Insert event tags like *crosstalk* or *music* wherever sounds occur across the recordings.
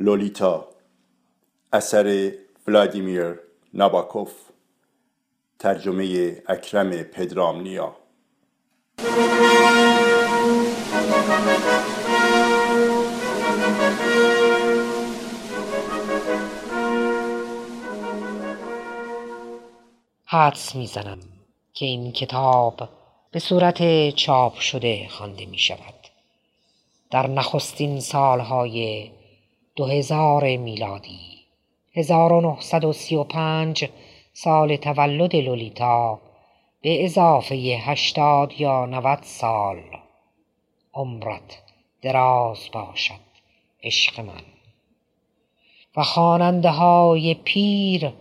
لولیتا اثر ولادیمیر ناباکوف ترجمه اکرم پدرامنیا. حدس می‌زنم که این کتاب به صورت چاپ شده خوانده می شود در نخستین سالهای دو هزار میلادی. 1935 سال تولد لولیتا به اضافه هشتاد یا 90 سال. عمرت دراز باشد عشق من. و خواننده های پیر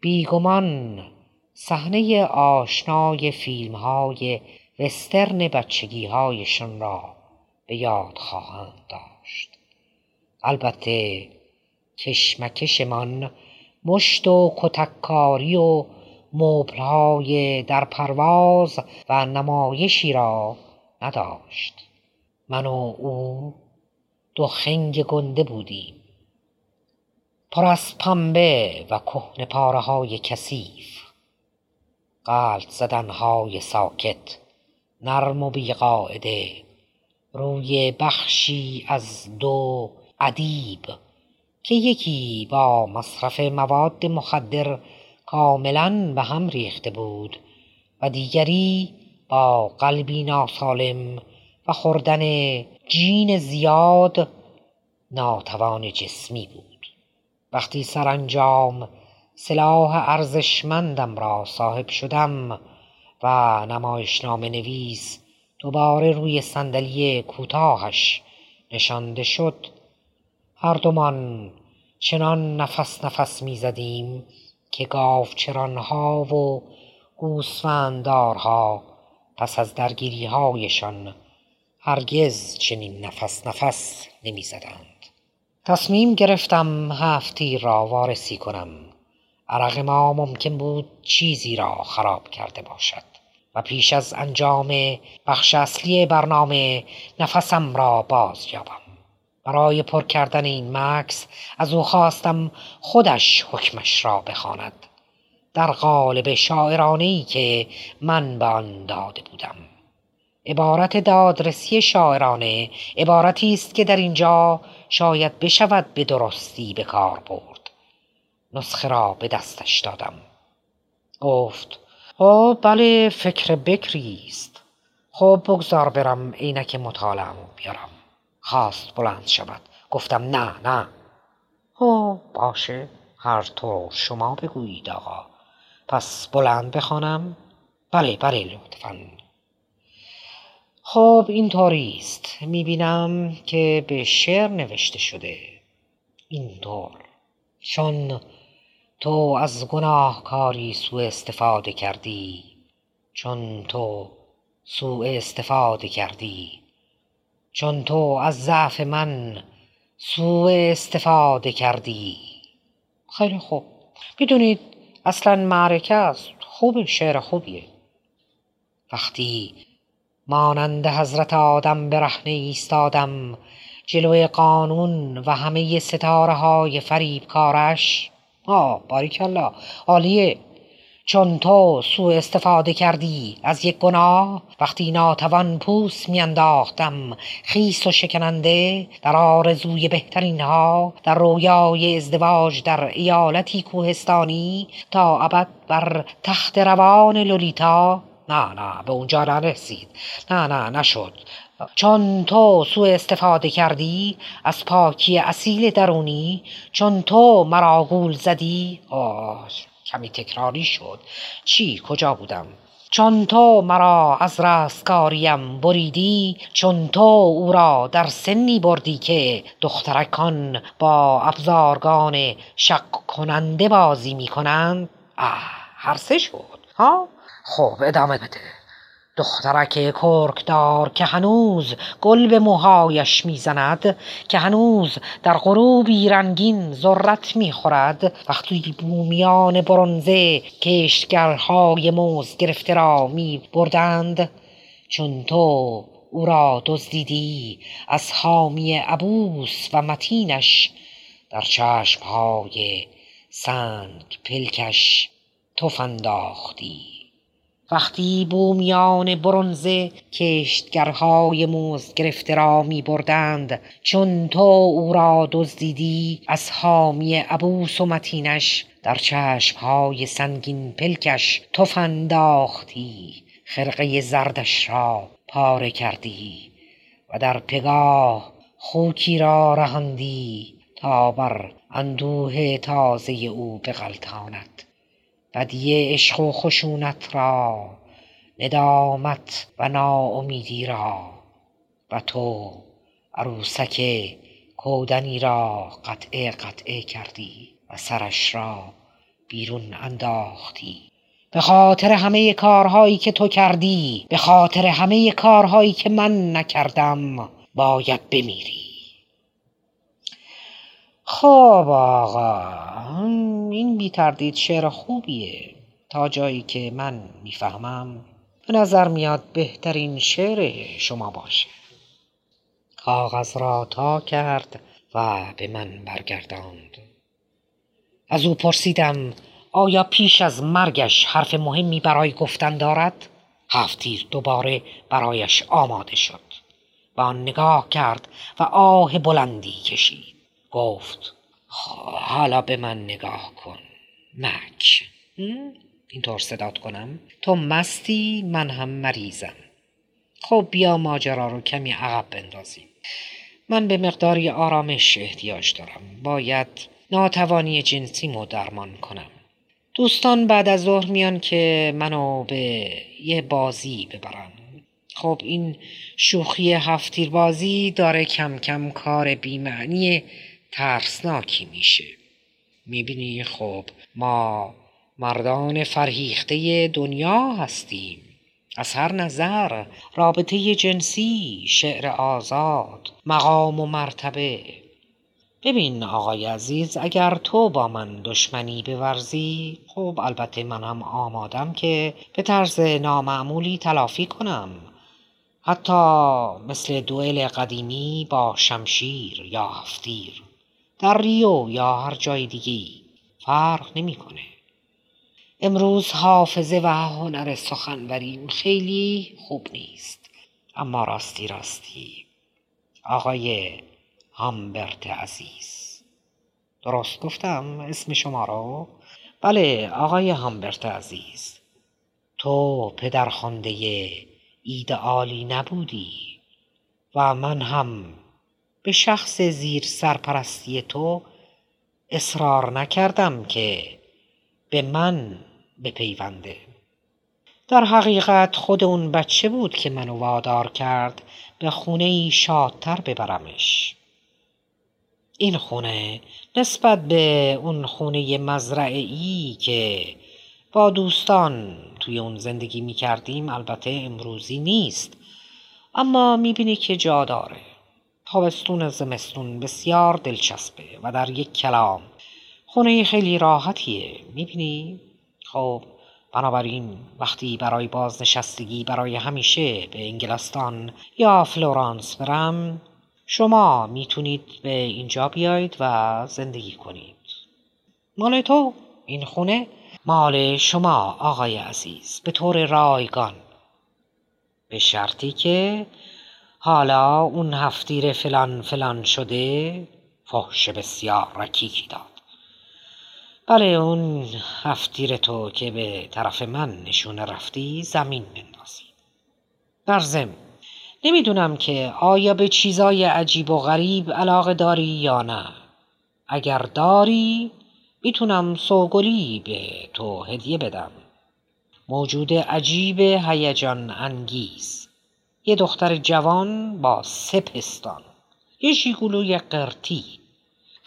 بیگمان صحنه آشنای فیلم های وسترن بچگی هایشان را به یاد خواهند داشت البته کشمکشمان مشت و کتککاری و مبلهای در پرواز و نمایشی را نداشت. من و او دو خنگ گنده بودیم. پر از پنبه و کهنه پاره های کثیف. قلط زدنهای ساکت نرم و بیقاعده روی بخشی از دو ادیب که یکی با مصرف مواد مخدر کاملا به هم ریخته بود و دیگری با قلبی ناسالم و خوردن جین زیاد ناتوان جسمی بود. وقتی سرانجام سلاح ارزشمندم را صاحب شدم و نمایشنامه نویس دوباره روی صندلی کوتاهش نشانده شد هر دومان چنان نفس نفس می زدیم که ها و گوسفنددارها پس از درگیری هایشان هرگز چنین نفس نفس نمی زدند. تصمیم گرفتم هفتی را وارسی کنم عرق ما ممکن بود چیزی را خراب کرده باشد و پیش از انجام بخش اصلی برنامه نفسم را باز یابم برای پر کردن این مکس از او خواستم خودش حکمش را بخواند. در قالب شاعرانه که من به آن داده بودم. عبارت دادرسی شاعرانه عبارتی است که در اینجا شاید بشود به درستی به کار برد. نسخه را به دستش دادم. گفت او بله فکر بکری است خب بگذار برم عینک مطالعه بیارم. خواست بلند شود. گفتم نه نه. او باشه هر طور شما بگویید آقا. پس بلند بخوانم. بله بله لطفا. خب اینطوری است. می‌بینم که به شعر نوشته شده. اینطور. چون تو از گناهکاری سوء استفاده کردی چون تو سوء استفاده کردی. چون تو از ضعف من سوء استفاده کردی. خیلی خوب. می‌دونید اصلا معرکه است خوب شعر خوبیه. وقتی مانند حضرت آدم برهنه ایستادم جلوی قانون و همه ستاره های فریبکارش آه باریکلا عالیه. چون تو سوء استفاده کردی از یک گناه وقتی ناتوان پوست میانداختم خیس و شکننده در آرزوی بهترین ها در رویای ازدواج در ایالتی کوهستانی تا ابد بر تخت روان لولیتا. نه نه به اونجا نرسید. نه نه نشد. چون تو سوء استفاده کردی از پاکی اصیل درونی چون تو مرا گول زدی. آه کمی تکراری شد. چی کجا بودم؟ چون تو مرا از رستگاریم بریدی چون تو او را در سنی بردی که دخترکان با ابزارگان شک کننده بازی می کنند آه هر سه شد. ها؟ خب ادامه بده. دخترک کرکدار که هنوز گل به موهایش می‌زند که هنوز در غروبی رنگین ذرت می‌خورد وقتی بومیان برونزه کشتگرهای موز گرفته را می بردند چون تو او را دزدیدی از حامی عبوس و متینش در چشمهای سنگ پلکش تف انداختی. وقتی بومیان برنزه کشتگرهای مزد گرفته را می بردند چون تو او را دزدیدی از حامی عبوس و متینش در چشمهای سنگین پلکش تف انداختی خرقه زردش را پاره کردی و در پگاه خوکی را رهاندی تا بر اندوه تازه او بغلطاند. بدیع عشق و خشونت را ندامت و ناامیدی را. و تو عروسک کودنی را قطعه قطعه کردی و سرش را بیرون انداختی. به خاطر همه کارهایی که تو کردی به خاطر همه کارهایی که من نکردم باید بمیری. خب آقا این بی تردید شعر خوبیه. تا جایی که من می‌فهمم به نظر میاد بهترین شعر شما باشه. کاغذ را تا کرد و به من برگرداند. از او پرسیدم آیا پیش از مرگش حرف مهمی برای گفتن دارد؟ هفتیر دوباره برایش آماده شد. و نگاه کرد و آه بلندی کشید. گفت حالا به من نگاه کن. مک اینطور صدات کنم. تو مستی من هم مریضم. خب بیا ماجرا رو کمی عقب بندازیم. من به مقداری آرامش احتیاج دارم. باید ناتوانی جنسیمو درمان کنم. دوستان بعد از ظهر میان که منو به یه بازی ببرن. خب این شوخی هفتیر بازی داره کم کم کار بیمعنی ترسناکی میشه. می‌بینی؟ خب ما مردان فرهیخته دنیا هستیم. از هر نظر رابطه جنسی شعر آزاد مقام و مرتبه. ببین آقای عزیز اگر تو با من دشمنی بورزی خب البته من هم آمادم که به طرز نامعمولی تلافی کنم. حتی مثل دوئل قدیمی با شمشیر یا هفتیر. در ریو یا هر جای دیگی فرق نمی‌کنه. امروز حافظه و هنر سخنوریم خیلی خوب نیست. اما راستی راستی. آقای هامبرت عزیز. درست گفتم اسم شما رو؟ بله آقای هامبرت عزیز. تو پدرخوانده ایدئالی نبودی و من هم به شخص زیر سرپرستی تو اصرار نکردم که به من بپیونده. در حقیقت خود اون بچه بود که منو وادار کرد به خونه ای شادتر ببرمش. این خونه نسبت به اون خونه مزرعی که با دوستان توی اون زندگی می کردیم البته امروزی نیست. اما می بینی که جا داره. تابستون زمستون بسیار دلچسبه و در یک کلام. خونه خیلی راحتیه می‌بینی؟ خب بنابراین وقتی برای بازنشستگی برای همیشه به انگلستان یا فلورانس برم شما می‌تونید به اینجا بیایید و زندگی کنید. مال تو؟ این خونه؟ مال شما آقای عزیز به طور رایگان. به شرطی که حالا اون هفتیر فلان فلان شده فحش بسیار رکیکی داد. بله اون هفتیر تو که به طرف من نشون رفتی زمین بندازی. در نمی‌دونم که آیا به چیزای عجیب و غریب علاقه داری یا نه. اگر داری می‌تونم سوگلی به تو هدیه بدم. موجود عجیب هیجان انگیز. یه دختر جوان با سه پستان یه شیگولوی قرتی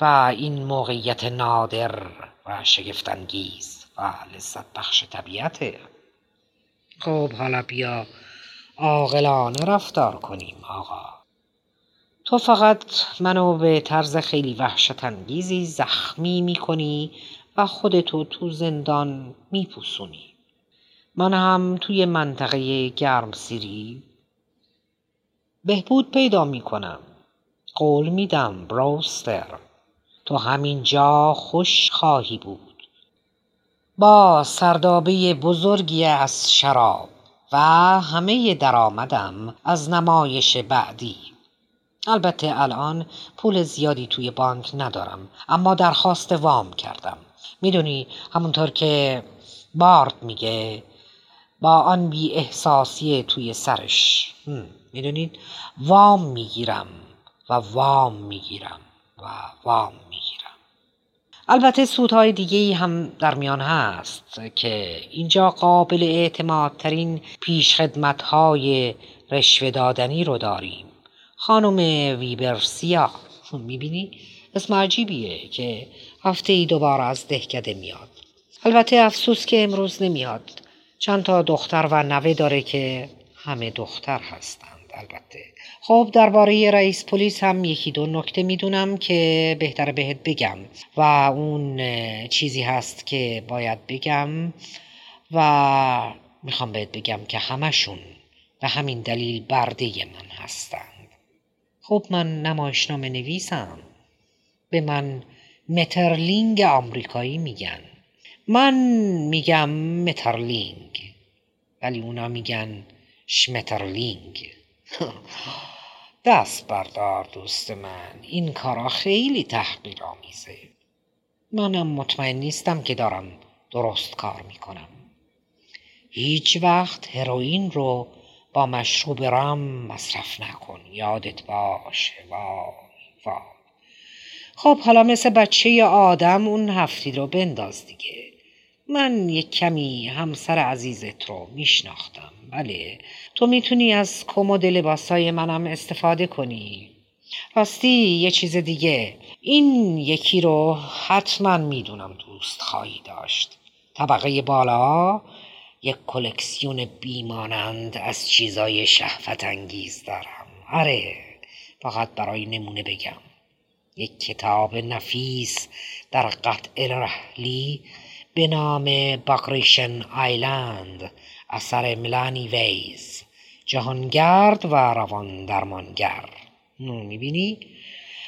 و این موقعیت نادر و شگفتانگیز و لذت بخش طبیعته خب حالا بیا عاقلانه رفتار کنیم آقا. تو فقط منو به طرز خیلی وحشت انگیزی زخمی می‌کنی و خودتو تو زندان میپوسونی. من هم توی منطقه گرم سیری بهبود پیدا می‌کنم. قول میدم بروستر تو همینجا خوش خواهی بود. با سردابه بزرگی از شراب و همه درآمدم از نمایش بعدی. البته الان پول زیادی توی بانک ندارم اما درخواست وام کردم. می‌دونی همونطور که بارد میگه با آن بی احساسی توی سرش. می‌دونید؟ وام می‌گیرم و وام می‌گیرم و وام می‌گیرم. البته سودهای دیگه هم در میان هست که اینجا قابل اعتمادترین پیشخدمت های رشوه دادنی رو داریم. خانم ویبرسیا می‌بینی؟ اسم عجیبیه که هفته ای دوباره از دهکده میاد. البته افسوس که امروز نمیاد. چند تا دختر و نوه داره که همه دختر هستند البته. خب درباره رئیس پلیس هم یکی دو نکته می‌دونم که بهتر بهت بگم. و اون چیزی هست که باید بگم و می‌خوام بهت بگم که همشون به همین دلیل برده من هستند خب من نمایشنامه نویسم. به من مترلینگ آمریکایی میگن. من میگم مترلینگ ولی اونا میگن Schmetterling. *laughs* دست بردار دوست من این کارا خیلی تحقیر آمیزه منم مطمئن نیستم که دارم درست کار می‌کنم. هیچ وقت هروئین رو با مشروب رم مصرف نکن یادت باشه وای وای. خب حالا مثل بچه آدم اون هفتی رو بنداز دیگه. من یک کمی همسر عزیزت رو میشناختم بله تو می‌تونی از کمد لباسای منم استفاده کنی. راستی یه چیز دیگه. این یکی رو حتما می‌دونم دوست خواهی داشت. طبقه بالا یک کلکسیون بی‌مانند از چیزای شهوت انگیز دارم. آره فقط برای نمونه بگم. یک کتاب نفیس در قطع رحلی به نام Bagration Island اثر ملانی ویز جهانگرد و روان درمانگر می‌بینی؟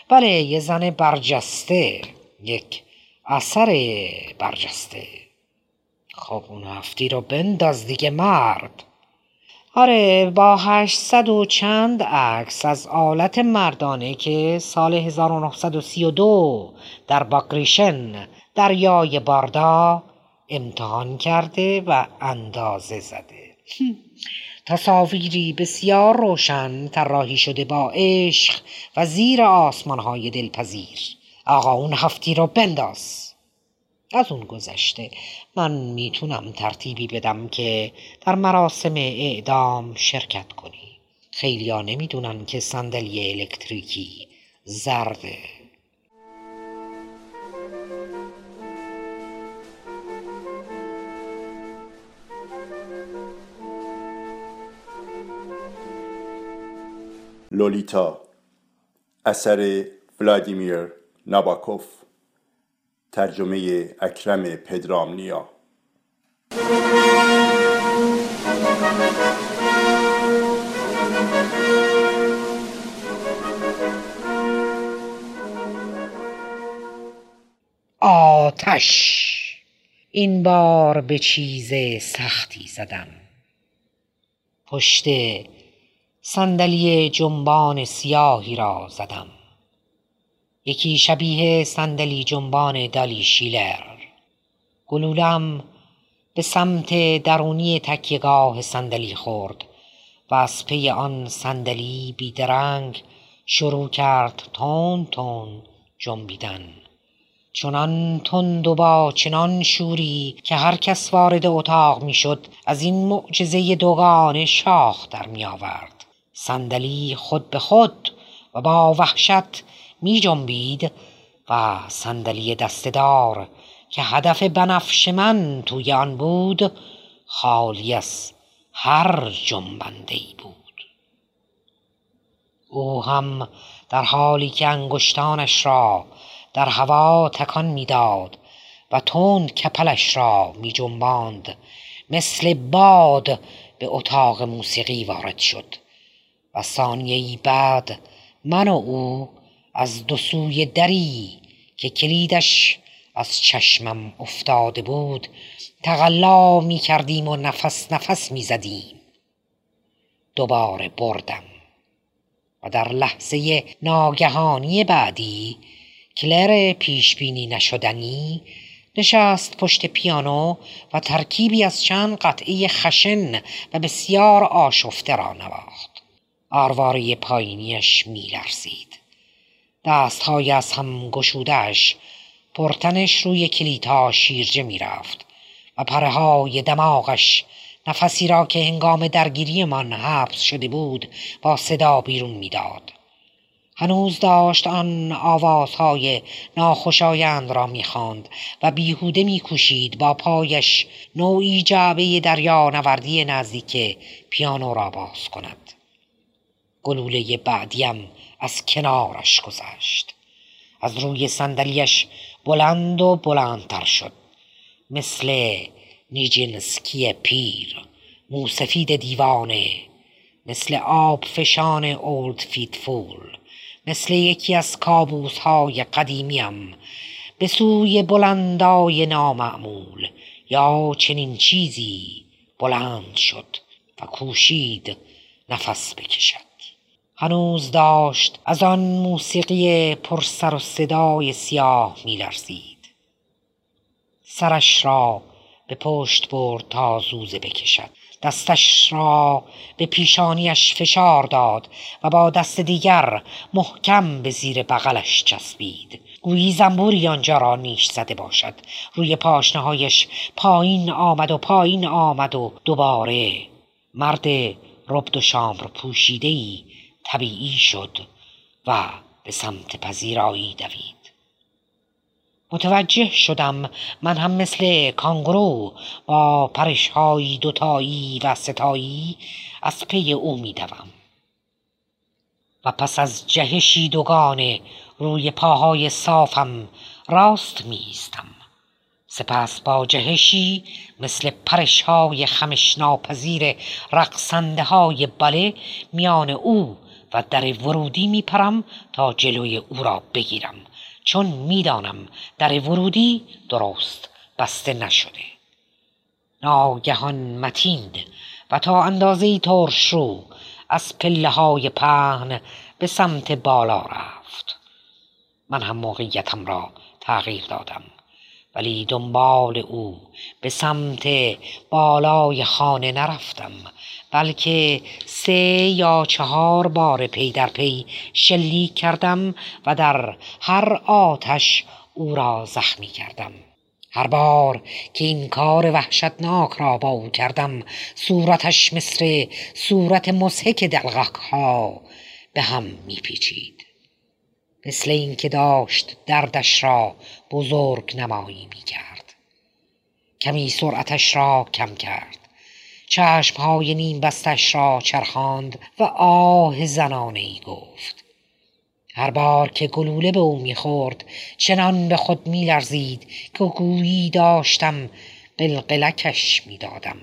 بله یه زن برجسته یک اثر برجسته. خب اون هفتی رو بنداز دیگه مرد. آره با هشتصد و چند عکس از آلت مردانه که سال 1932 در باکریشن دریای باردا امتحان کرده و اندازه زده. *laughs* تصاویری بسیار روشن طراحی شده با عشق و زیر آسمانهای دلپذیر. آقا اون هفتی رو بنداز. از اون گذشته من می‌تونم ترتیبی بدم که در مراسم اعدام شرکت کنی. خیلی ها نمی‌دونن که صندلی الکتریکی زرده. لولیتا اثر ولادیمیر ناباکوف ترجمه اکرم پدرامنیا. آتش این بار به چیز سختی زدم. پشت صندلی جنبان سیاهی را زدم. یکی شبیه صندلی جنبان دالی شیلر. گلولم به سمت درونی تکیگاه صندلی خورد و از پی آن صندلی بیدرنگ شروع کرد تون تون جنبیدن. چنان تند و با چنان شوری که هر کس وارد اتاق می‌شد از این معجزه دوگان شاخ در می آورد صندلی خود به خود و با وحشت می جنبید و صندلی دستدار که هدف بنفش من توی آن بود خالی از هر جنبنده ای بود. او هم در حالی که انگشتانش را در هوا تکان می‌داد و تند کپلش را می جنباند مثل باد به اتاق موسیقی وارد شد. و ثانیه بعد من و او از دو سوی دری که کلیدش از چشمم افتاده بود تقلا می کردیم و نفس نفس می زدیم. دوباره بردم و در لحظه ناگهانی بعدی کلر پیشبینی نشدنی نشست پشت پیانو و ترکیبی از چند قطعه خشن و بسیار آشفته را نواخت. آرواره پایینیش میلرزید. دستهای از هم گشودش پرتنش روی کلیدها شیرجه می‌رفت و پرهای دماغش نفسی را که هنگام درگیریمان حبس شده بود با صدا بیرون می‌داد. هنوز داشت آن آوازهای ناخوشایند را می‌خواند و بیهوده میکوشید با پایش نوعی جعبه دریا نوردی نزدیک پیانو را باز کند. گلوله بعدیم از کنارش گذشت. از روی صندلیاش بلند و بلندتر شد. مثل نیجینسکی پیر موسفید دیوانه. مثل آب فشان اولد فیتفول مثل یکی از کابوس های قدیمیم. به سوی بلندای نامعمول یا چنین چیزی بلند شد و کوشید نفس بکشد. هنوز داشت از آن موسیقی پرسر و صدای سیاه میلرزید. سرش را به پشت برد تا زوزه بکشد. دستش را به پیشانیش فشار داد و با دست دیگر محکم به زیر بغلش چسبید. گویی زنبوری آنجا را نیش زده باشد. روی پاشنهایش پایین آمد و پایین آمد و دوباره مرد ربد و شامر پوشیده ای طبیعی شد و به سمت پذیرایی دوید. متوجه شدم من هم مثل کانگرو با پرشهایی دوتایی و ستایی از پی او میدوم. و پس از جهشی دوگانه روی پاهای صافم راست میستم سپس با جهشی مثل پرشهای خمش ناپذیر رقصنده های بله میان او و در ورودی میپرم تا جلوی او را بگیرم. چون می‌دانم در ورودی درست بسته نشده. ناگهان متیند و تا اندازه ترش رو از پله های پهن به سمت بالا رفت. من هم موقعیتم را تغییر دادم ولی دنبال او به سمت بالای خانه نرفتم. بلکه سه یا چهار بار پی در پی شلیک کردم و در هر آتش او را زخمی کردم. هر بار که این کار وحشتناک را با او کردم صورتش مثل صورت مسحک دلغک ها به هم میپیچید. مثل اینکه داشت دردش را بزرگ نمایی می‌کرد. کمی سرعتش را کم کرد. چشمهای نیم بستش را چرخاند و آه زنانه ای گفت. هر بار که گلوله به او می‌خورد چنان به خود میلرزید که گویی داشتم قلقلکش می‌دادم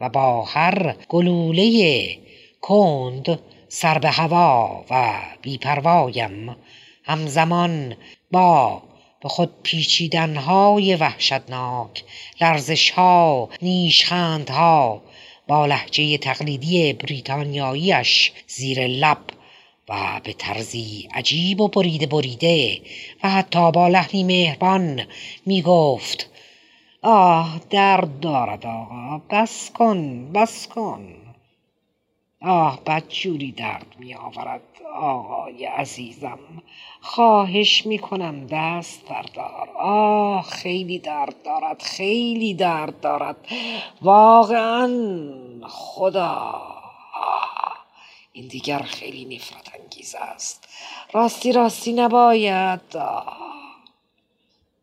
و با هر گلوله کند سر به هوا و بیپروایم همزمان با به خود پیچیدنهای وحشتناک لرزشها نیشخندها با لحجه تقلیدی بریتانیاییش زیر لب و به طرزی عجیب و بریده بریده و حتی با لحنی مهربان می گفت آه درد دارد آقا بس کن بس کن. آه بدجوری درد می آورد آقای عزیزم. خواهش می کنم دست بردار. آه خیلی درد دارد خیلی درد دارد. واقعا خدا. این دیگر خیلی نفرت انگیز است. راستی راستی نباید.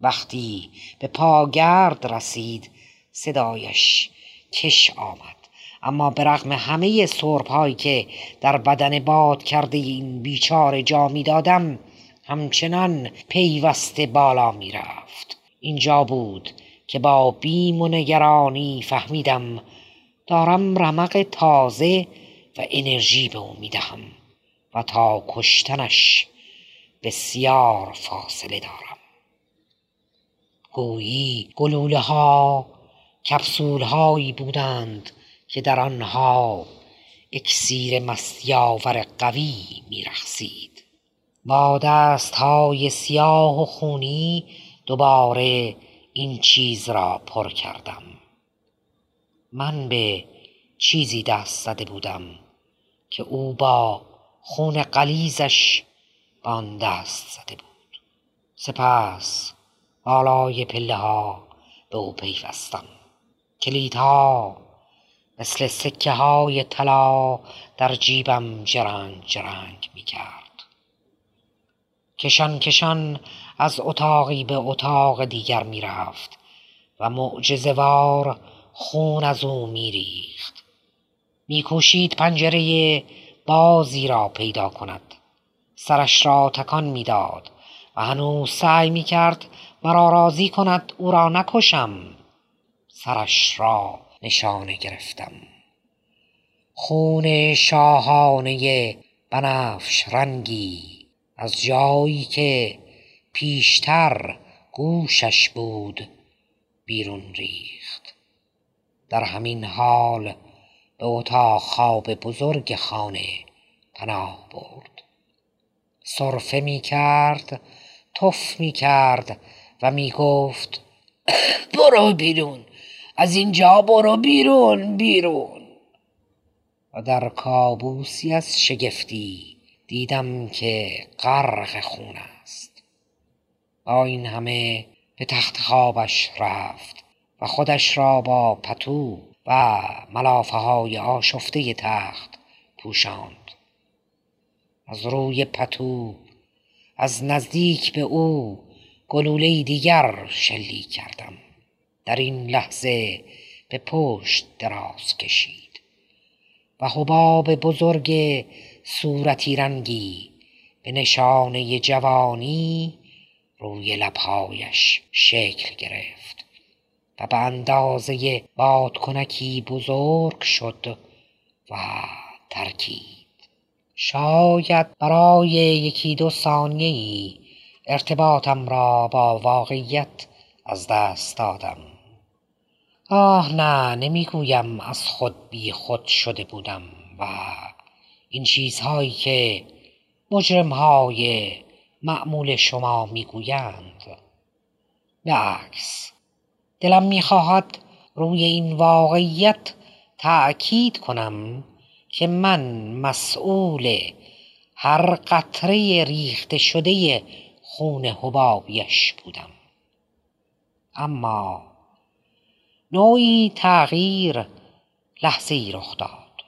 وقتی به پاگرد رسید صدایش کش آمد. اما به رغم همه سرب هایی که در بدن باد کرده این بیچاره جا می دادم همچنان پیوسته بالا می رفت اینجا بود که با بیم و نگرانی فهمیدم دارم رمق تازه و انرژی به او می دهم و تا کشتنش بسیار فاصله دارم. گویی گلوله ها کپسول هایی بودند که در آنها اکسیر مستیاور قوی می رقصید با دست های سیاه و خونی دوباره این چیز را پر کردم. من به چیزی دست زده بودم که او با خون قلیزش به آن دست زده بود. سپس بالای پله ها به او پیوستم. کلیدها مثل سکه های طلا در جیبم جرنگ جرنگ می کرد کشان کشان از اتاقی به اتاق دیگر می رفت و معجزه وار خون از او می ریخت می کوشید پنجره بازی را پیدا کند. سرش را تکان می‌داد و هنوز سعی می کرد مرا راضی کند او را نکشم. سرش را نشانه گرفتم. خون شاهانه بنفش رنگی از جایی که پیشتر گوشش بود بیرون ریخت. در همین حال به اتاق خواب بزرگ خانه پناه برد. سرفه می کرد تف می کرد و می گفت *coughs* برو بیرون. از اینجا برو بیرون بیرون. و در کابوسی از شگفتی دیدم که غرق خون است. با این همه به تخت خوابش رفت و خودش را با پتو و ملافه های آشفته تخت پوشاند. از روی پتو از نزدیک به او گلوله دیگر شلیک کردم. در این لحظه به پشت دراز کشید و حباب بزرگ صورتی رنگی به نشانه جوانی روی لبهایش شکل گرفت و به اندازه بادکنکی بزرگ شد و ترکید. شاید برای یکی دو ثانیه ای ارتباطم را با واقعیت از دست دادم. آه نه نمی‌گویم از خود بی خود شده بودم و این چیزهایی که مجرمهای معمول شما می‌گویند. عکس دلم می‌خواهد روی این واقعیت تأکید کنم که من مسئول هر قطره ریخته شده خون حبابیش بودم. اما نوعی تغییر لحظه ای رخ داد.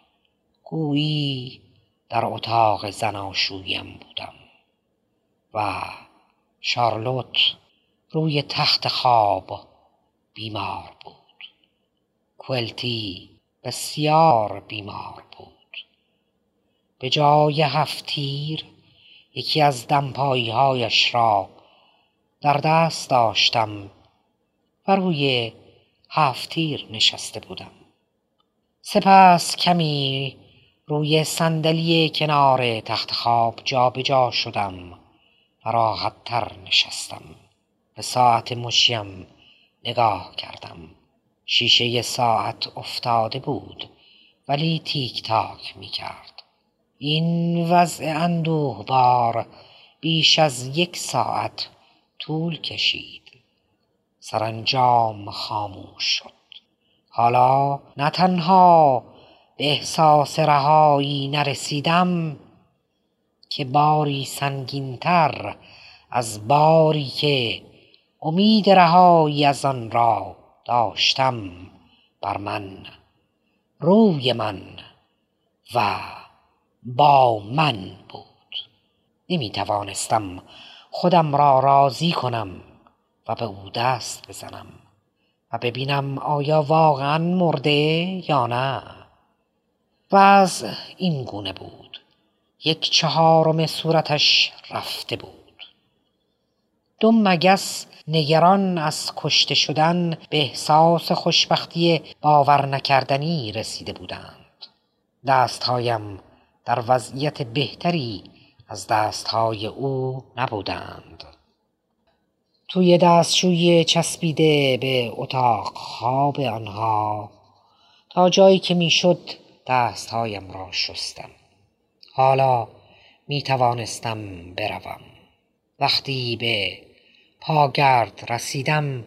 گویی در اتاق زناشویم بودم و شارلوت روی تخت خواب بیمار بود. کولتی بسیار بیمار بود. به جای هفتیر یکی از دمپایی هایش را در دست داشتم و روی هفتیر نشسته بودم. سپس کمی روی صندلی کنار تخت خواب جابجا شدم و راحتتر نشستم. به ساعت مشیم نگاه کردم. شیشه ساعت افتاده بود ولی تیک تاک می کرد. این وضع اندوه بار بیش از یک ساعت طول کشید. سرانجام خاموش شد. حالا نه تنها به احساس رهایی نرسیدم که باری سنگینتر از باری که امید رهایی از آن را داشتم بر من روی من و با من بود. نمی توانستم خودم را راضی کنم. و به او دست بزنم و ببینم آیا واقعا مرده یا نه. وضع این گونه بود. یک چهارم صورتش رفته بود. دو مگس نگران از کشته شدن به احساس خوشبختی باور نکردنی رسیده بودند. دستهایم در وضعیت بهتری از دستهای او نبودند. توی دستشوی چسبیده به اتاق خواب آنها تا جایی که می‌شد دستهایم را شستم. حالا می توانستم بروم. وقتی به پاگرد رسیدم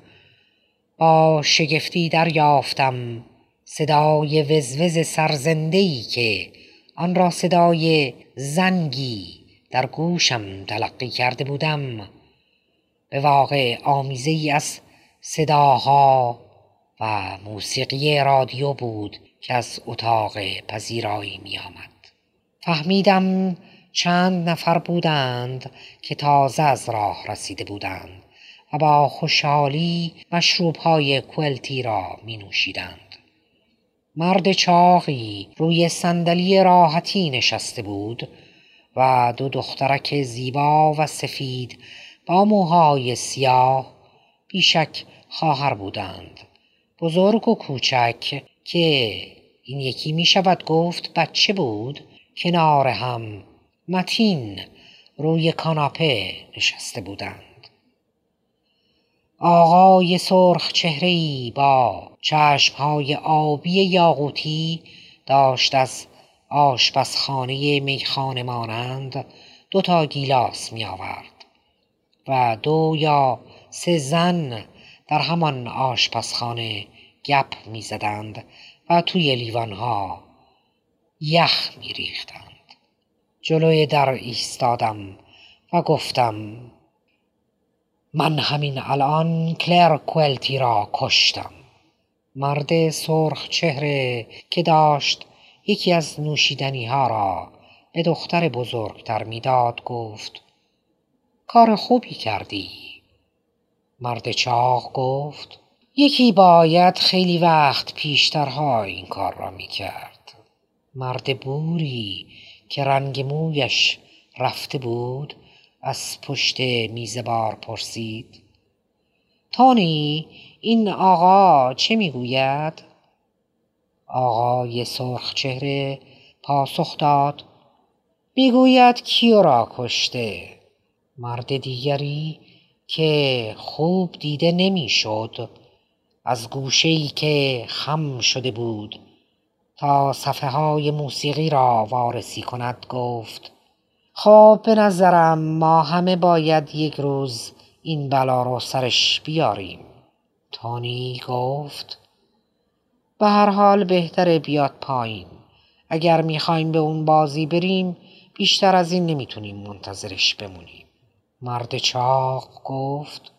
با شگفتی دریافتم. صدای وزوز سرزندهای که آن را صدای زنگی در گوشم تلقی کرده بودم. به واقع آمیزه ای از صداها و موسیقی رادیو بود که از اتاق پذیرایی می آمد. فهمیدم چند نفر بودند که تازه از راه رسیده بودند و با خوشحالی مشروب های کولتی را می نوشیدند. مرد چاقی روی صندلی راحتی نشسته بود و دو دخترک زیبا و سفید با موهای سیاه بیشک خواهر بودند. بزرگ و کوچک که این یکی می شود گفت بچه بود کنار هم متین روی کاناپه نشسته بودند. آقای سرخ چهره با چشمهای آبی یاقوتی داشت از آشپزخانه میخانه مانند دو تا گیلاس می آورد و دو یا سه زن در همان آشپزخانه گپ می زدند و توی لیوانها یخ می ریختند. جلوی در ایستادم و گفتم من همین الان کلر کولتی را کشتم مرد سرخ چهره که داشت یکی از نوشیدنی ها را به دختر بزرگتر می‌داد گفت کار خوبی کردی. مرد چاق گفت یکی باید خیلی وقت پیشترها این کار را می کرد مرد بوری که رنگ مویش رفته بود از پشت میز بار پرسید تانی این آقا چه می‌گوید؟ آقای سرخ چهره پاسخ داد می‌گوید کیو را کشته؟ مرد دیگری که خوب دیده نمی‌شد. از گوشه که خم شده بود تا صفحه های موسیقی را وارسی کند گفت خب به نظرم ما همه باید یک روز این بلا رو سرش بیاریم. تانی گفت به هر حال بهتره بیاد پایین. اگر می‌خوایم به اون بازی بریم بیشتر از این نمی‌تونیم منتظرش بمونیم. مرد چاق گفت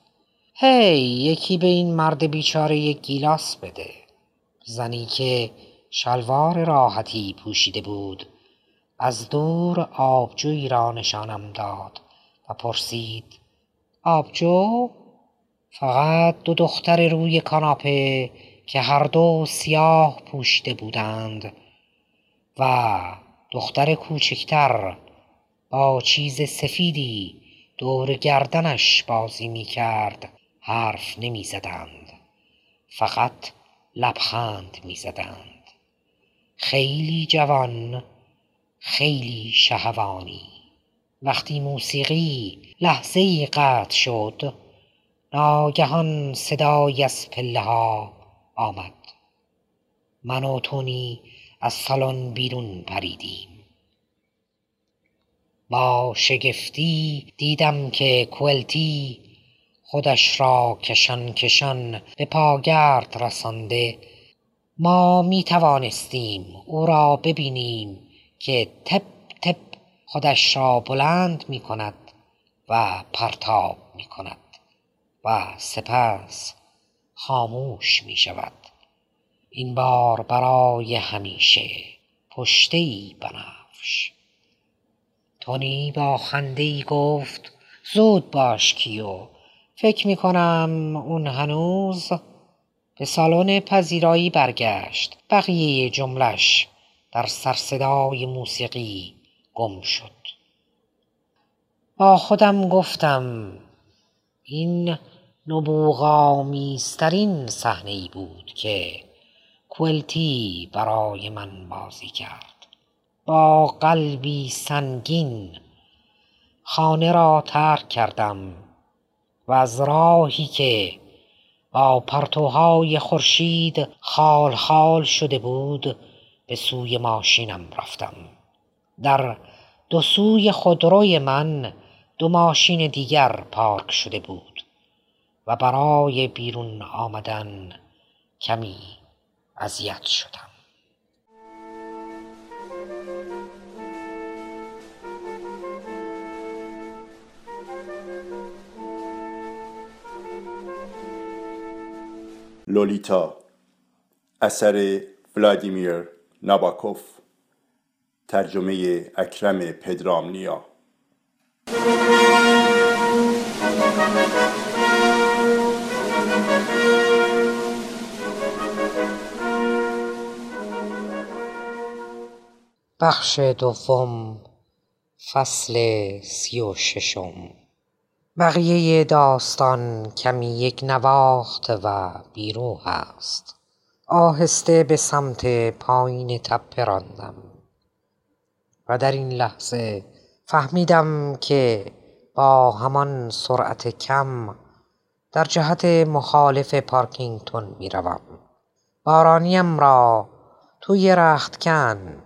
هی یکی به این مرد بیچاره یک گیلاس بده. زنی که شلوار راحتی پوشیده بود از دور آبجویی را نشانم داد و پرسید آبجو فقط دو دختر روی کاناپه که هر دو سیاه پوشیده بودند و دختر کوچکتر با چیز سفیدی دور گردنش بازی می کرد حرف نمی زدند فقط لبخند می زدند خیلی جوان خیلی شهوانی. وقتی موسیقی لحظه قطع شد ناگهان صدای از پله ها آمد. من و تونی از سالن بیرون پریدیم. با شگفتی دیدم که کوئلتی خودش را کشان کشان به پاگرد رسانده. ما می توانستیم او را ببینیم که تپ تپ خودش را بلند می کند و پرتاب می کند و سپس خاموش می شود این بار برای همیشه پشته ای بنفش. تونی با خنده ای گفت زود باش کیو فکر می کنم اون هنوز به سالن پذیرایی برگشت. بقیه جملش در سرصدای موسیقی گم شد. با خودم گفتم این نبوغامیزترین صحنه ای بود که کوئلتی برای من بازی کرد. با قلبی سنگین. خانه را ترک کردم و از راهی که با پرتوهای خورشید خال خال شده بود به سوی ماشینم رفتم. در دو سوی خودروی من دو ماشین دیگر پارک شده بود و برای بیرون آمدن کمی اذیت شدم. لولیتا اثر ولادیمیر ناباکوف ترجمه اکرم پدرامنیا. بخش دوم فصل سی و ششم. بقیه داستان کمی یک نواخت و بیروح است آهسته به سمت پایین تپه راندم و در این لحظه فهمیدم که با همان سرعت کم در جهت مخالف پارکینگتون می روم. بارانیم را توی رختکن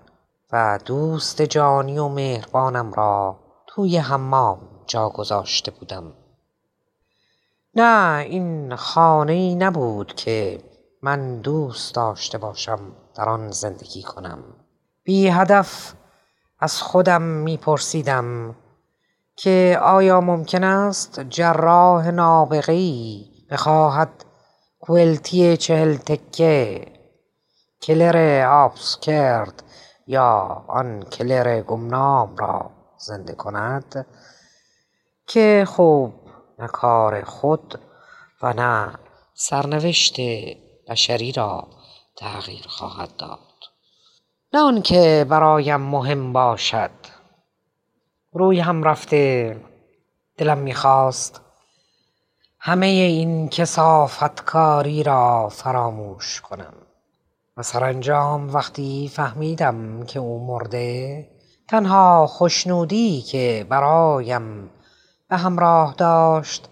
و دوست جانی و مهربانم را توی حمام جا گذاشته بودم. نه این خانه ای نبود که من دوست داشته باشم در آن زندگی کنم. بی هدف از خودم میپرسیدم که آیا ممکن است جراح نابغه‌ای بخواهد کوئلتی چهل تکه کلر آبس کرد یا آن کلر گمنام را زنده کند که خوب نه کار خود و نه سرنوشت بشری را تغییر خواهد داد. نه آنکه برایم مهم باشد. روی هم رفته دلم می‌خواست همه این کسافتکاری را فراموش کنم و سرانجام وقتی فهمیدم که او مرده تنها خوشنودی که برایم به همراه داشت.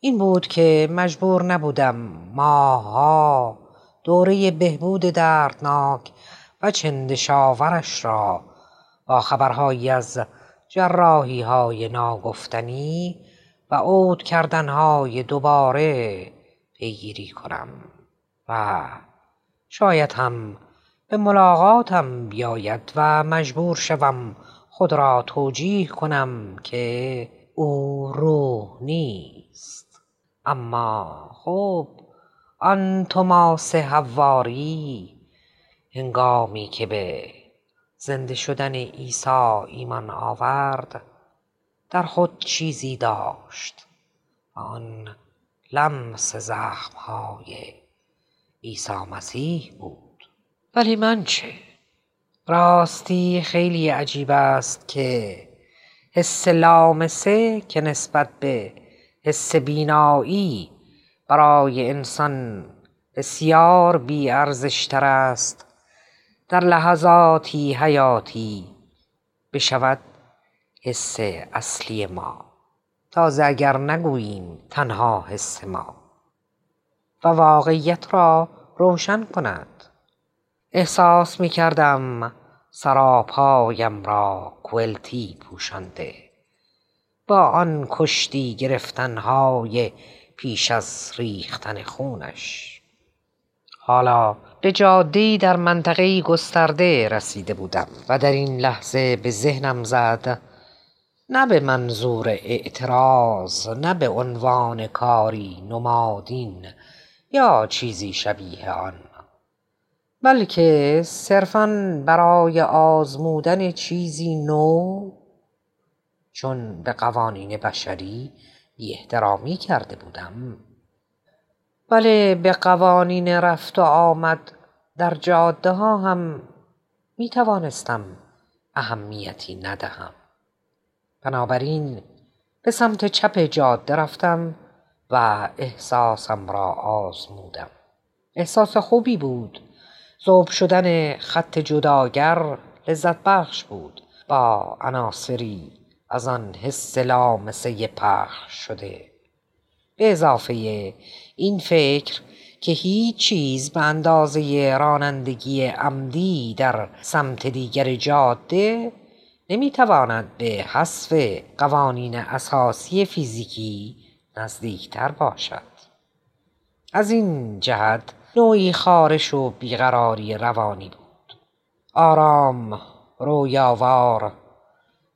این بود که مجبور نبودم ماها دوره بهبود دردناک و چندشاورش را با خبرهایی از جراحی های ناگفتنی و عود کردنهای دوباره پیگیری کنم و شاید هم به ملاقاتم بیاید و مجبور شوم خود را توجیه کنم که او روح نیست اما خب آن توماس حواری هنگامی که به زنده شدن عیسی ایمان آورد در خود چیزی داشت آن لمس زخمهای عیسی مسیح بود. ولی من چه؟ راستی خیلی عجیب است که حس لامسه که نسبت به حس بینایی برای انسان بسیار بی ارزشتر است. در لحظاتی حیاتی بشود حس اصلی ما. تازه اگر نگوییم تنها حس ما. و واقعیت را روشن کند. احساس می کردم سراپایم را کولتی پوشانده. با آن کشتی گرفتنهای پیش از ریختن خونش. حالا به جادهای در منطقه گسترده رسیده بودم و در این لحظه به ذهنم زد نه به منظور اعتراض نه به عنوان کاری نمادین یا چیزی شبیه آن. بلکه صرفا برای آزمودن چیزی نو چون به قوانین بشری احترامی کرده بودم. بله به قوانین رفت و آمد در جاده ها هم می توانستم اهمیتی ندهم. بنابراین به سمت چپ جاده رفتم و احساسم را آزمودم. احساس خوبی بود ذوب شدن خط جداگر لذت بخش بود با عناصری از آن حس لامسه پخش شده. به اضافه این فکر که هیچ چیز به اندازه رانندگی عمدی در سمت دیگر جاده نمی‌تواند به حذف قوانین اساسی فیزیکی نزدیکتر باشد. از این جهت نوعی خارش و بیقراری روانی بود آرام رویاوار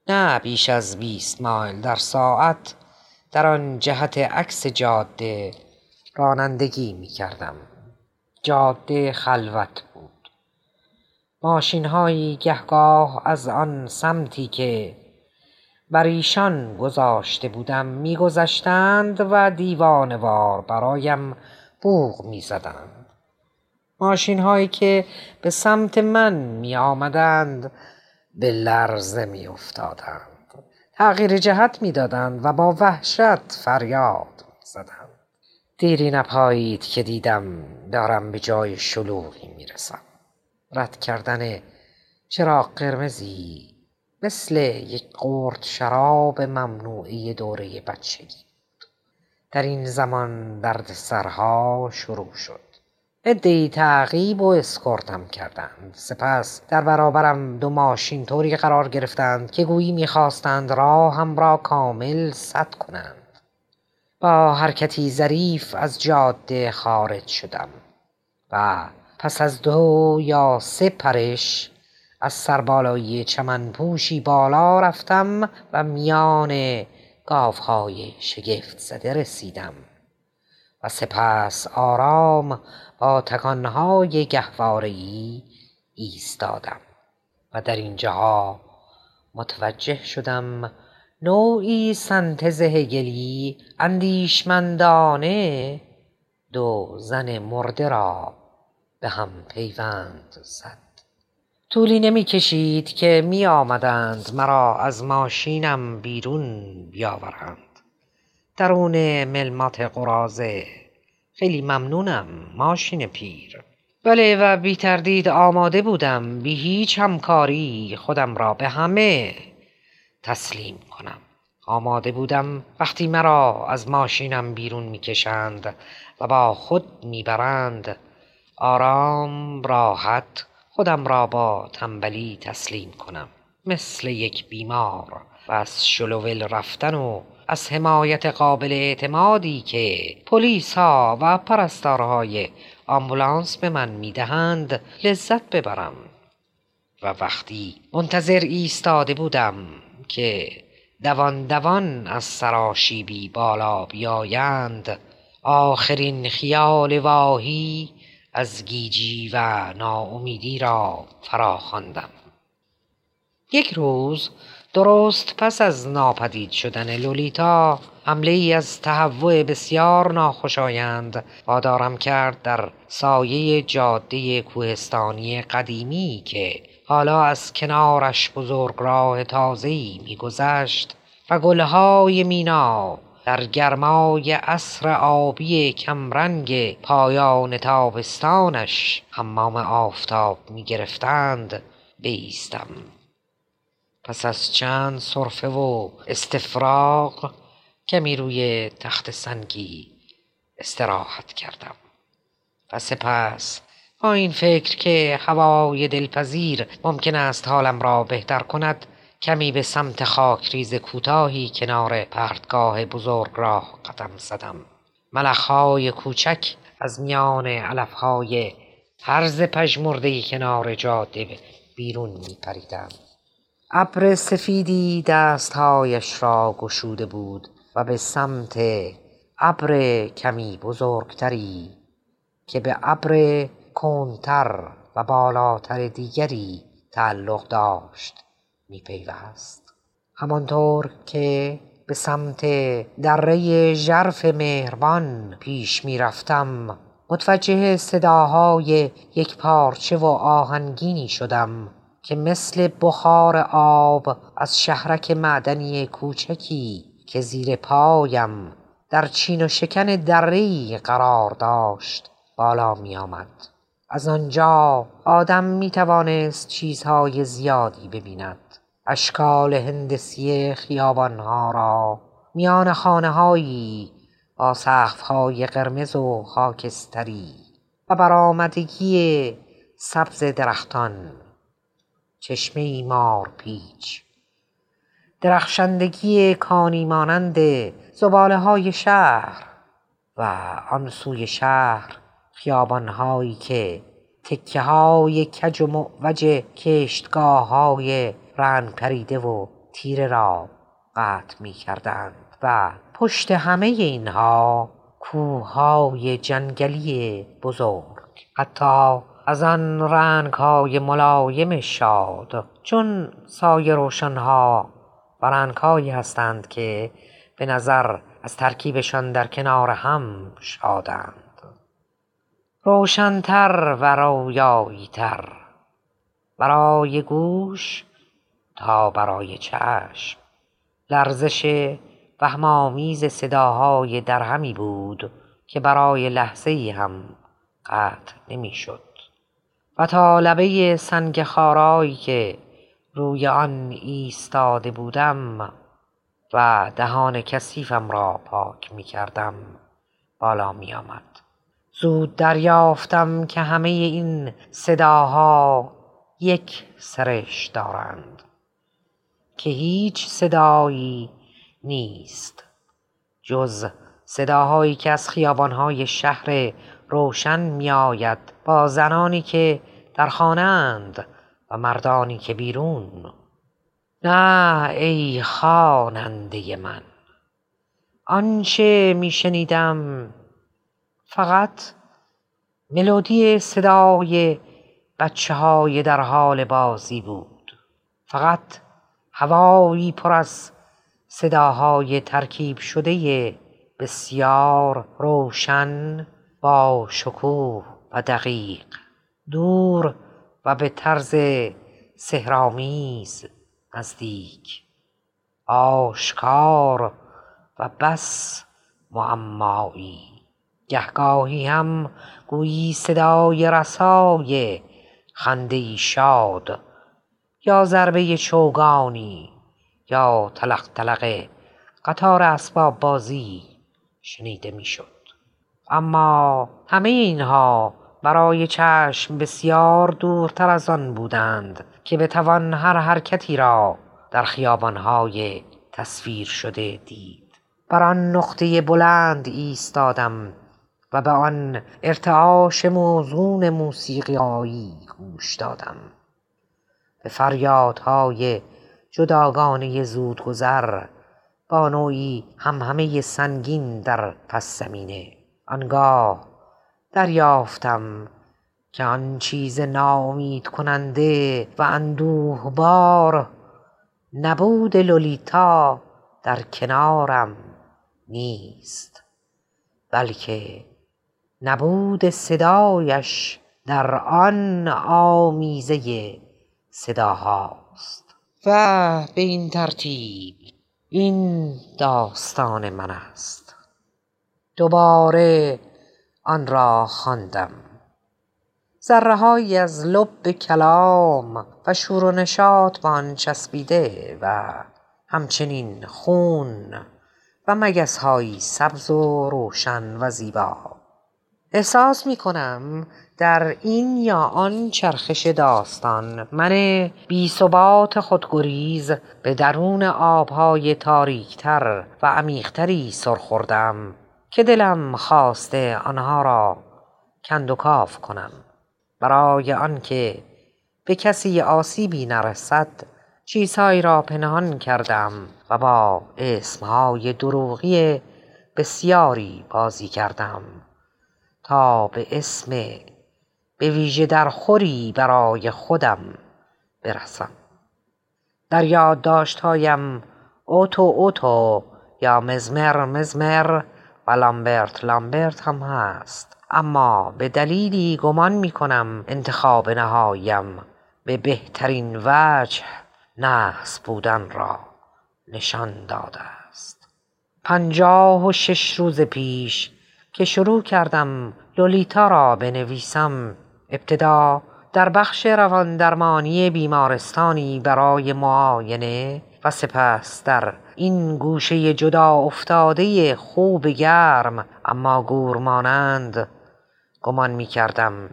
نه بیش از بیست مایل در ساعت در آن جهت عکس جاده رانندگی می کردم. جاده خلوت بود. ماشین هایی گهگاه از آن سمتی که بر ایشان گذاشته بودم میگذشتند و دیوانوار برایم بوغ می‌زدند ماشین هایی که به سمت من می آمدند به لرزه می افتادند تغییر جهت می دادند و با وحشت فریاد زدند. دیری نپایید که دیدم دارم به جای شلوغی می رسم رد کردن چراغ قرمزی مثل یک قرد شراب ممنوعه دوره بچگی در این زمان درد سرها شروع شد. ادهی تعقیب و اسکورتم کردند. سپس در برابرم دو ماشین طوری قرار گرفتند که گویی می‌خواستند راهم را کامل سد کنند. با حرکتی ظریف از جاده خارج شدم و پس از دو یا سه پرش از سربالایی چمن پوشی بالا رفتم و میان گاوهای شگفت زده رسیدم و سپس آرام با تکانهای گهوارهای ایستادم و در اینجاها متوجه شدم نوعی سنتز هگلی اندیشمندانه دو زن مرده را به هم پیوند زد. طولی نمی کشید که می آمدند مرا از ماشینم بیرون بیاورند. درون ملمات قرازه خیلی ممنونم ماشین پیر. بله و بی تردید آماده بودم بی هیچ همکاری خودم را به همه تسلیم کنم. آماده بودم وقتی مرا از ماشینم بیرون می‌کشند و با خود می‌برند آرام راحت خودم را با تنبلی تسلیم کنم. مثل یک بیمار و از شلوول رفتن و از حمایت قابل اعتمادی که پلیس ها و پرستارهای آمبولانس به من می‌دهند لذت ببرم. و وقتی منتظر ایستاده بودم که دوان دوان از سراشیبی بالا بیایند آخرین خیال واهی از گیجی و ناامیدی را فرا خواندم یک روز درست پس از ناپدید شدن لولیتا حمله ای از تهوع بسیار ناخوشایند وادارم کرد در سایه جاده کوهستانی قدیمی که حالا از کنارش بزرگراه تازه‌ای میگذشت و گلهای مینا در گرمای عصر آبی کمرنگ پایان تابستانش حمام آفتاب می گرفتند بیستم. پس از چند صرفه و استفراغ کمی روی تخت سنگی استراحت کردم و سپس با این فکر که هوای دلپذیر ممکن است حالم را بهتر کند کمی به سمت خاکریز کوتاهی کنار پرتگاه بزرگ راه قدم زدم ملخهای کوچک از میان علفهای هرز پژمرده کنار جاده بیرون می پریدم. ابر سفیدی دستهایش را گشوده بود و به سمت ابر کمی بزرگتری که به ابر کنتر و بالاتر دیگری تعلق داشت می پیوست. همانطور که به سمت دره ژرف مهربان پیش می رفتم متوجه صداهای یک پارچه و آهنگینی شدم که مثل بخار آب از شهرک معدنی کوچکی که زیر پایم در چین و شکن دری قرار داشت بالا می آمد. از آنجا آدم می توانست چیزهای زیادی ببیند اشکال هندسی خیابانها را میان خانه هایی با های قرمز و خاکستری و برآمدگی سبز درختان چشمه مار پیچ. درخشندگی کانی مانند زباله های شهر و آن سوی شهر خیابان هایی که تکه های کج و معوج کشتگاه های رنگ پریده و تیره را قطع می کردند و پشت همه اینها کوههای جنگلی بزرگ. حتی از آن رنگ های ملایم شاد چون سایه روشنها و رنگ هستند که به نظر از ترکیبشان در کنار هم شادند. روشنتر و رویاییتر. برای گوش تا برای چشم. لرزش وهمآمیز صداهای درهمی بود که برای لحظه هم قطع نمی‌شد. و تا لبه سنگ خارایی که روی آن ایستاده بودم و دهان کثیفم را پاک می کردم بالا می آمد. زود دریافتم که همه این صداها یک سرش دارند که هیچ صدایی نیست جز صداهایی که از خیابانهای شهر روشن می آید با زنانی که در خانه و مردانی که بیرون. نه ای خواننده من آنچه می شنیدم فقط ملودی صدای بچه های در حال بازی بود. فقط هوایی پر از صداهای ترکیب شده بسیار روشن با شکوه و دقیق دور و به طرز سهرامیز نزدیک آشکار و بس معمایی. گهگاهی هم گویی صدای رسای خنده شاد یا ضربه چوگانی یا تلق تلق قطار اسباب بازی شنیده می‌شد. اما همه اینها برای چشم بسیار دورتر از آن بودند که بتوان هر حرکتی را در خیابانهای تصویر شده دید. بر آن نقطه بلند ایستادم و به آن ارتعاش موزون موسیقیایی گوش دادم. به فریادهای جداگانه زودگذر با نوعی همهمه سنگین در پس زمینه آنگاه دریافتم که آن چیز ناامید کننده و اندوه بار نبود لولیتا در کنارم نیست بلکه نبود صدایش در آن آمیزه صداهاست. و به این ترتیب این داستان من است. دوباره آن را خواندم. ذره از لب کلام و شور و نشاط به آن چسبیده و همچنین خون و مگس هایی سبز و روشن و زیبا. احساس می کنم در این یا آن چرخش داستان من بی ثبات خودگریز به درون آبهای تاریکتر و عمیقتری سرخوردم. که دلم خواسته آنها را کند و کاف کنم. برای آنکه به کسی آسیبی نرسد چیزهایی را پنهان کردم و با اسمهای دروغی بسیاری بازی کردم. تا به اسم به ویژه در خوری برای خودم برسم. در یادداشتهایم اوتو اوتو یا مزمر مزمر و لامبرت لامبرت هم هست. اما به دلیلی گمان می کنم انتخاب نهایم. به بهترین وجه نحس بودن را نشان داده است. پنجاه و شش روز پیش که شروع کردم لولیتا را بنویسم ابتدا در بخش روان درمانی بیمارستانی برای معاینه و سپس در این گوشه جدا افتاده خوب گرم اما گور مانند. گمان می کردم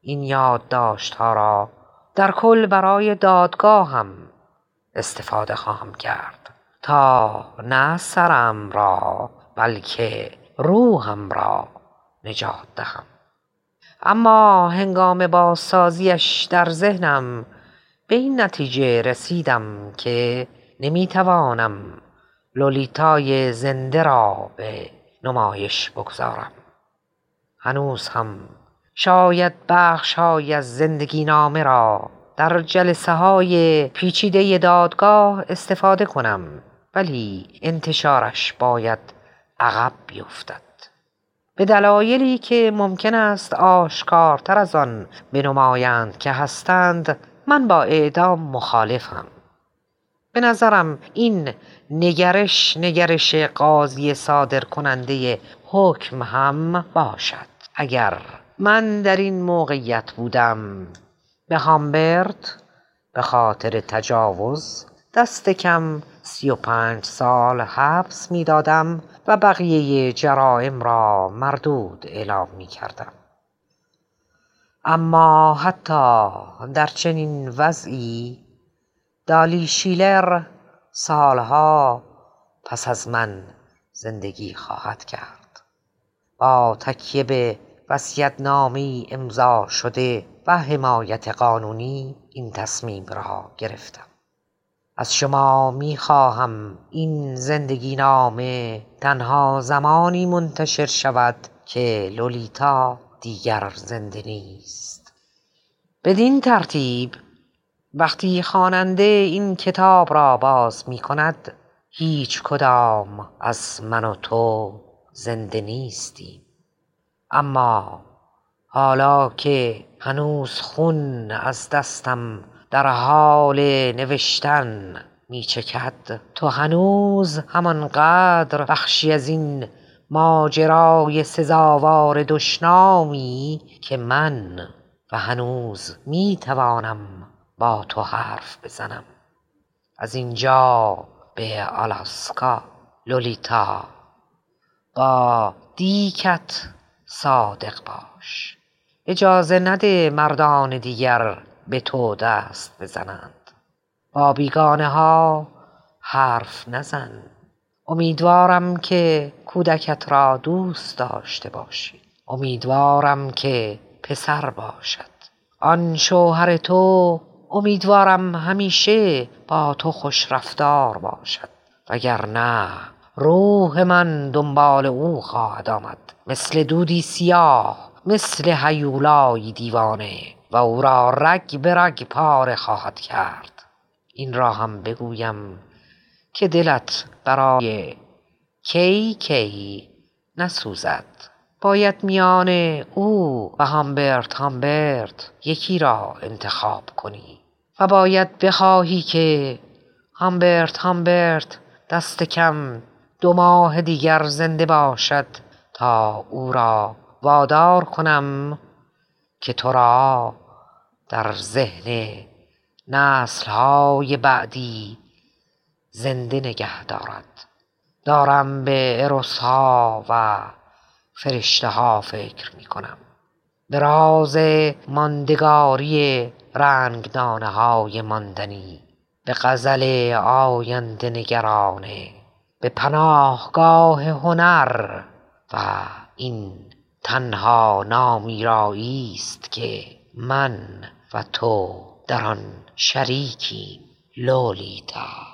این یادداشتها را در کل برای دادگاهم استفاده خواهم کرد. تا نه سرم را بلکه روحم را نجات دهم. اما هنگام بازسازیش در ذهنم به این نتیجه رسیدم که نمی توانم لولیتای زنده را به نمایش بگذارم. هنوز هم شاید بخشهایی از زندگی نامه را در جلسه های پیچیده دادگاه استفاده کنم ولی انتشارش باید عقب بیفتد. به دلایلی که ممکن است آشکارتر از آن بنمایند که هستند من با اعدام مخالفم. به نظرم این نگرش نگرش قاضی صادر کننده حکم هم باشد اگر من در این موقعیت بودم به هامبرت به خاطر تجاوز دست کم سی و پنج سال حبس می دادم و بقیه جرائم را مردود اعلام می کردم. اما حتی در چنین وضعی دالی شیلر سالها پس از من زندگی خواهد کرد. با تکیه به نامی امضا شده و حمایت قانونی این تصمیم را گرفتم. از شما می خواهم این زندگی نامه تنها زمانی منتشر شود که لولیتا دیگر زنده نیست. بدین ترتیب وقتی خواننده این کتاب را باز می کند هیچ کدام از من و تو زنده نیستیم. اما حالا که هنوز خون از دستم در حال نوشتن می چکد تو هنوز همانقدر بخشی از این ماجرای سزاوار دشنامی که من و هنوز می توانم با تو حرف بزنم. از اینجا به آلاسکا لولیتا. با دیکت صادق باش. اجازه نده مردان دیگر به تو دست بزنند. با بیگانه ها حرف نزن. امیدوارم که کودکت را دوست داشته باشی. امیدوارم که پسر باشد. آن شوهر تو امیدوارم همیشه با تو خوش رفتار باشد وگرنه روح من دنبال او خواهد آمد. مثل دودی سیاه مثل هیولای دیوانه و او را رگ به رگ پاره خواهد کرد. این را هم بگویم که دلت برای کی کی نسوزد. باید میان او و هامبرت هامبرت یکی را انتخاب کنی. باید بخواهی که هامبرت هامبرت دست کم دو ماه دیگر زنده باشد تا او را وادار کنم که تو را در ذهن نسلهای بعدی زنده نگه دارد. دارم به اروس ها و فرشته ها فکر می کنم به راز ماندگاری رنگدانه های ماندنی به غزل آینده نگرانه به پناهگاه هنر و این تنها نامیرایی است که من و تو در آن شریکیم لولیتا.